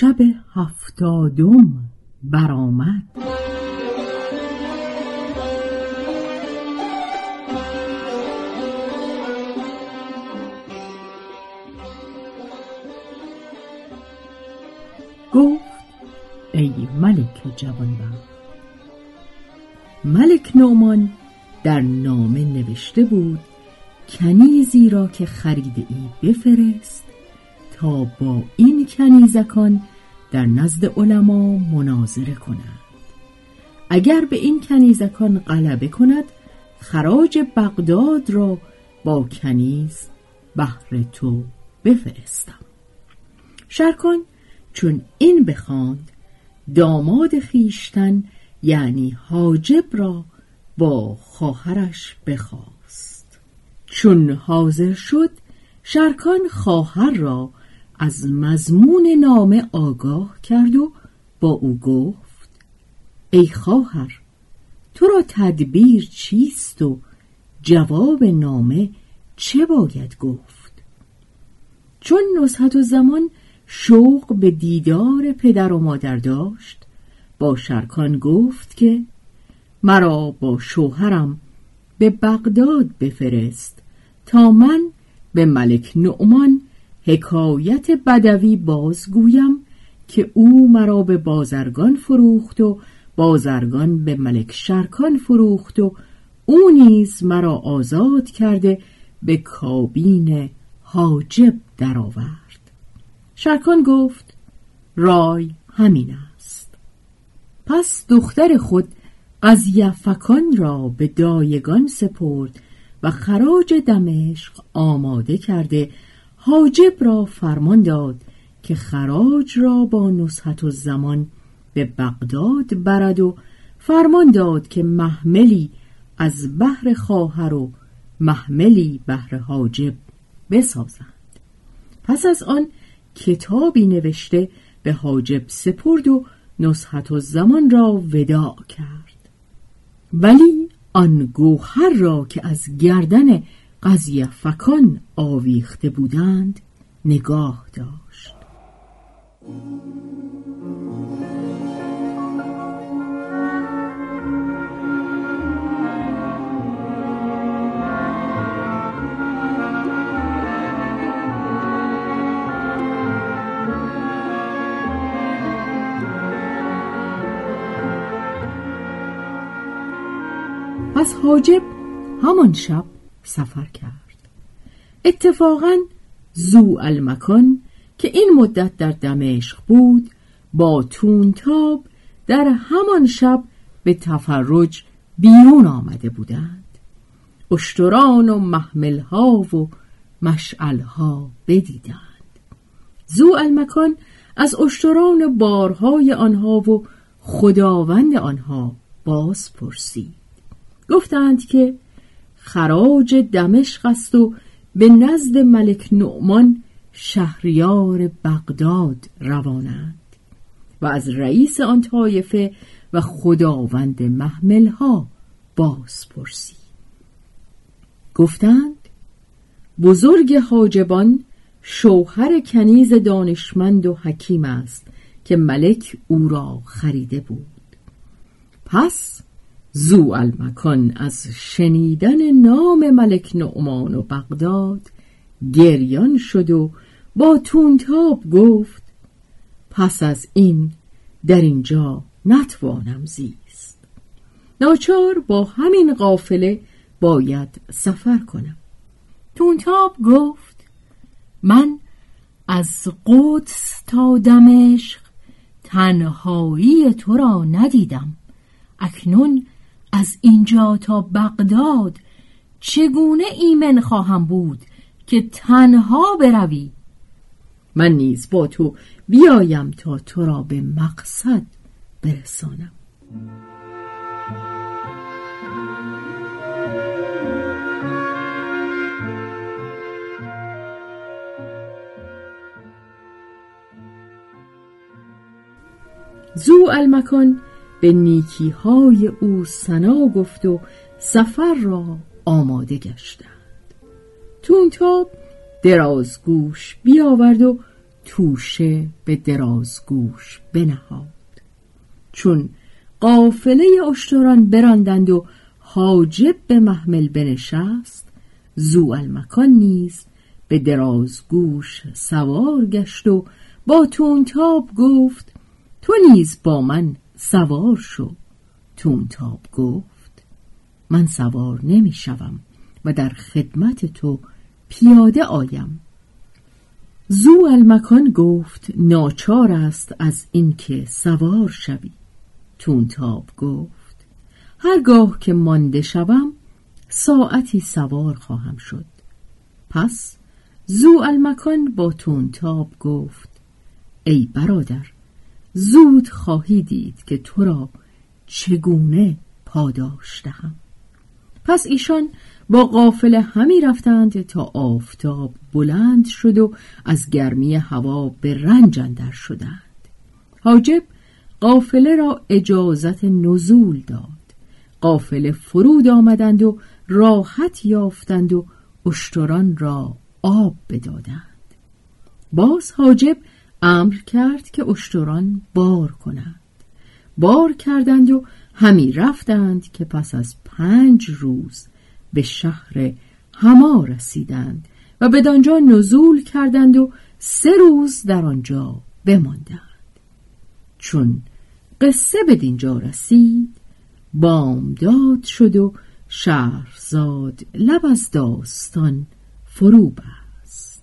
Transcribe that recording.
شب هفتادم برآمد. گفت ای ملک جوانبخت ملک نومان در نامه نوشته بود کنیزی را که خریده ای بفرست. تا با این کنیزکان در نزد علما مناظره کند اگر به این کنیزکان غلبه کند خراج بغداد را با کنیز بهر تو بفرستم. شرکان چون این بخواند داماد خیشتن یعنی حاجب را با خواهرش بخواست. چون حاضر شد شرکان خواهر را از مضمون نامه آگاه کرد و با او گفت ای خواهر تو را تدبیر چیست و جواب نامه چه باید گفت؟ چون نصحت و زمان شوق به دیدار پدر و مادر داشت با شرکان گفت که مرا با شوهرم به بغداد بفرست تا من به ملک نعمان حکایت بدوی بازگویم که او مرا به بازرگان فروخت و بازرگان به ملک شرکان فروخت و او نیز مرا آزاد کرده به کابین حاجب درآورد. شرکان گفت رای همین است. پس دختر خود قضیفکان را به دایگان سپرد و خراج دمشق آماده کرده حاجب را فرمان داد که خراج را با نصحت و زمان به بغداد برد و فرمان داد که محملی از بحر خواهر و محملی بهر حاجب بسازند. پس از آن کتابی نوشته به حاجب سپرد و نصحت و زمان را وداع کرد. ولی آن گوهر را که از گردن قضیه فکان آویخته بودند نگاه داشت. پس حاجب همان شب سفر کرد. اتفاقا زو المکان که این مدت در دمشق بود با تونتاب در همان شب به تفرج بیرون آمده بودند. اشتران و محملها و مشعلها بدیدند. زو المکان از اشتران بارهای آنها و خداوند آنها باز پرسید. گفتند که خراج دمشق است و به نزد ملک نعمان شهریار بغداد روانند و از رئیس آن طایفه و خداوند محملها باز پرسی گفتند بزرگ حاجبان شوهر کنیز دانشمند و حکیم است که ملک او را خریده بود. پس زو المکان از شنیدن نام ملک نعمان و بغداد گریان شد و با تونتاب گفت پس از این در اینجا نتوانم زیست. ناچار با همین قافله باید سفر کنم. تونتاب گفت من از قدس تا دمشق تنهایی تو را ندیدم. اکنون از اینجا تا بغداد چگونه ایمن خواهم بود که تنها بروی؟ من نیز با تو بیایم تا تو را به مقصد برسانم. زو المکان به نیکی های او سنا گفت و سفر را آماده گشتند. تونتاب درازگوش بیاورد و توشه به درازگوش بنهاد. چون قافله اشتران براندند و حاجب به محمل بنشست زو المکان نیز به درازگوش سوار گشت و با تونتاب گفت تو نیز با من سوار شو. تونتاب گفت من سوار نمی شوم و در خدمت تو پیاده آیم. زو المکان گفت ناچار است از اینکه سوار شوی. تونتاب گفت هرگاه که مانده شوم ساعتی سوار خواهم شد. پس زو المکان با تونتاب گفت ای برادر زود خواهی دید که تو را چگونه پاداش دهم. پس ایشان با قافله همی رفتند تا آفتاب بلند شد و از گرمی هوا به رنج اندر شدند. حاجب قافله را اجازت نزول داد. قافله فرود آمدند و راحت یافتند و اشتران را آب بدادند. باز حاجب امر کرد که اشتران بار کنند. بار کردند و همی رفتند که پس از پنج روز به شهر هما رسیدند و به دانجا نزول کردند و سه روز در آنجا بماندند. چون قصه به دینجا رسید بامداد شد و شهرزاد لب از داستان فرو بست.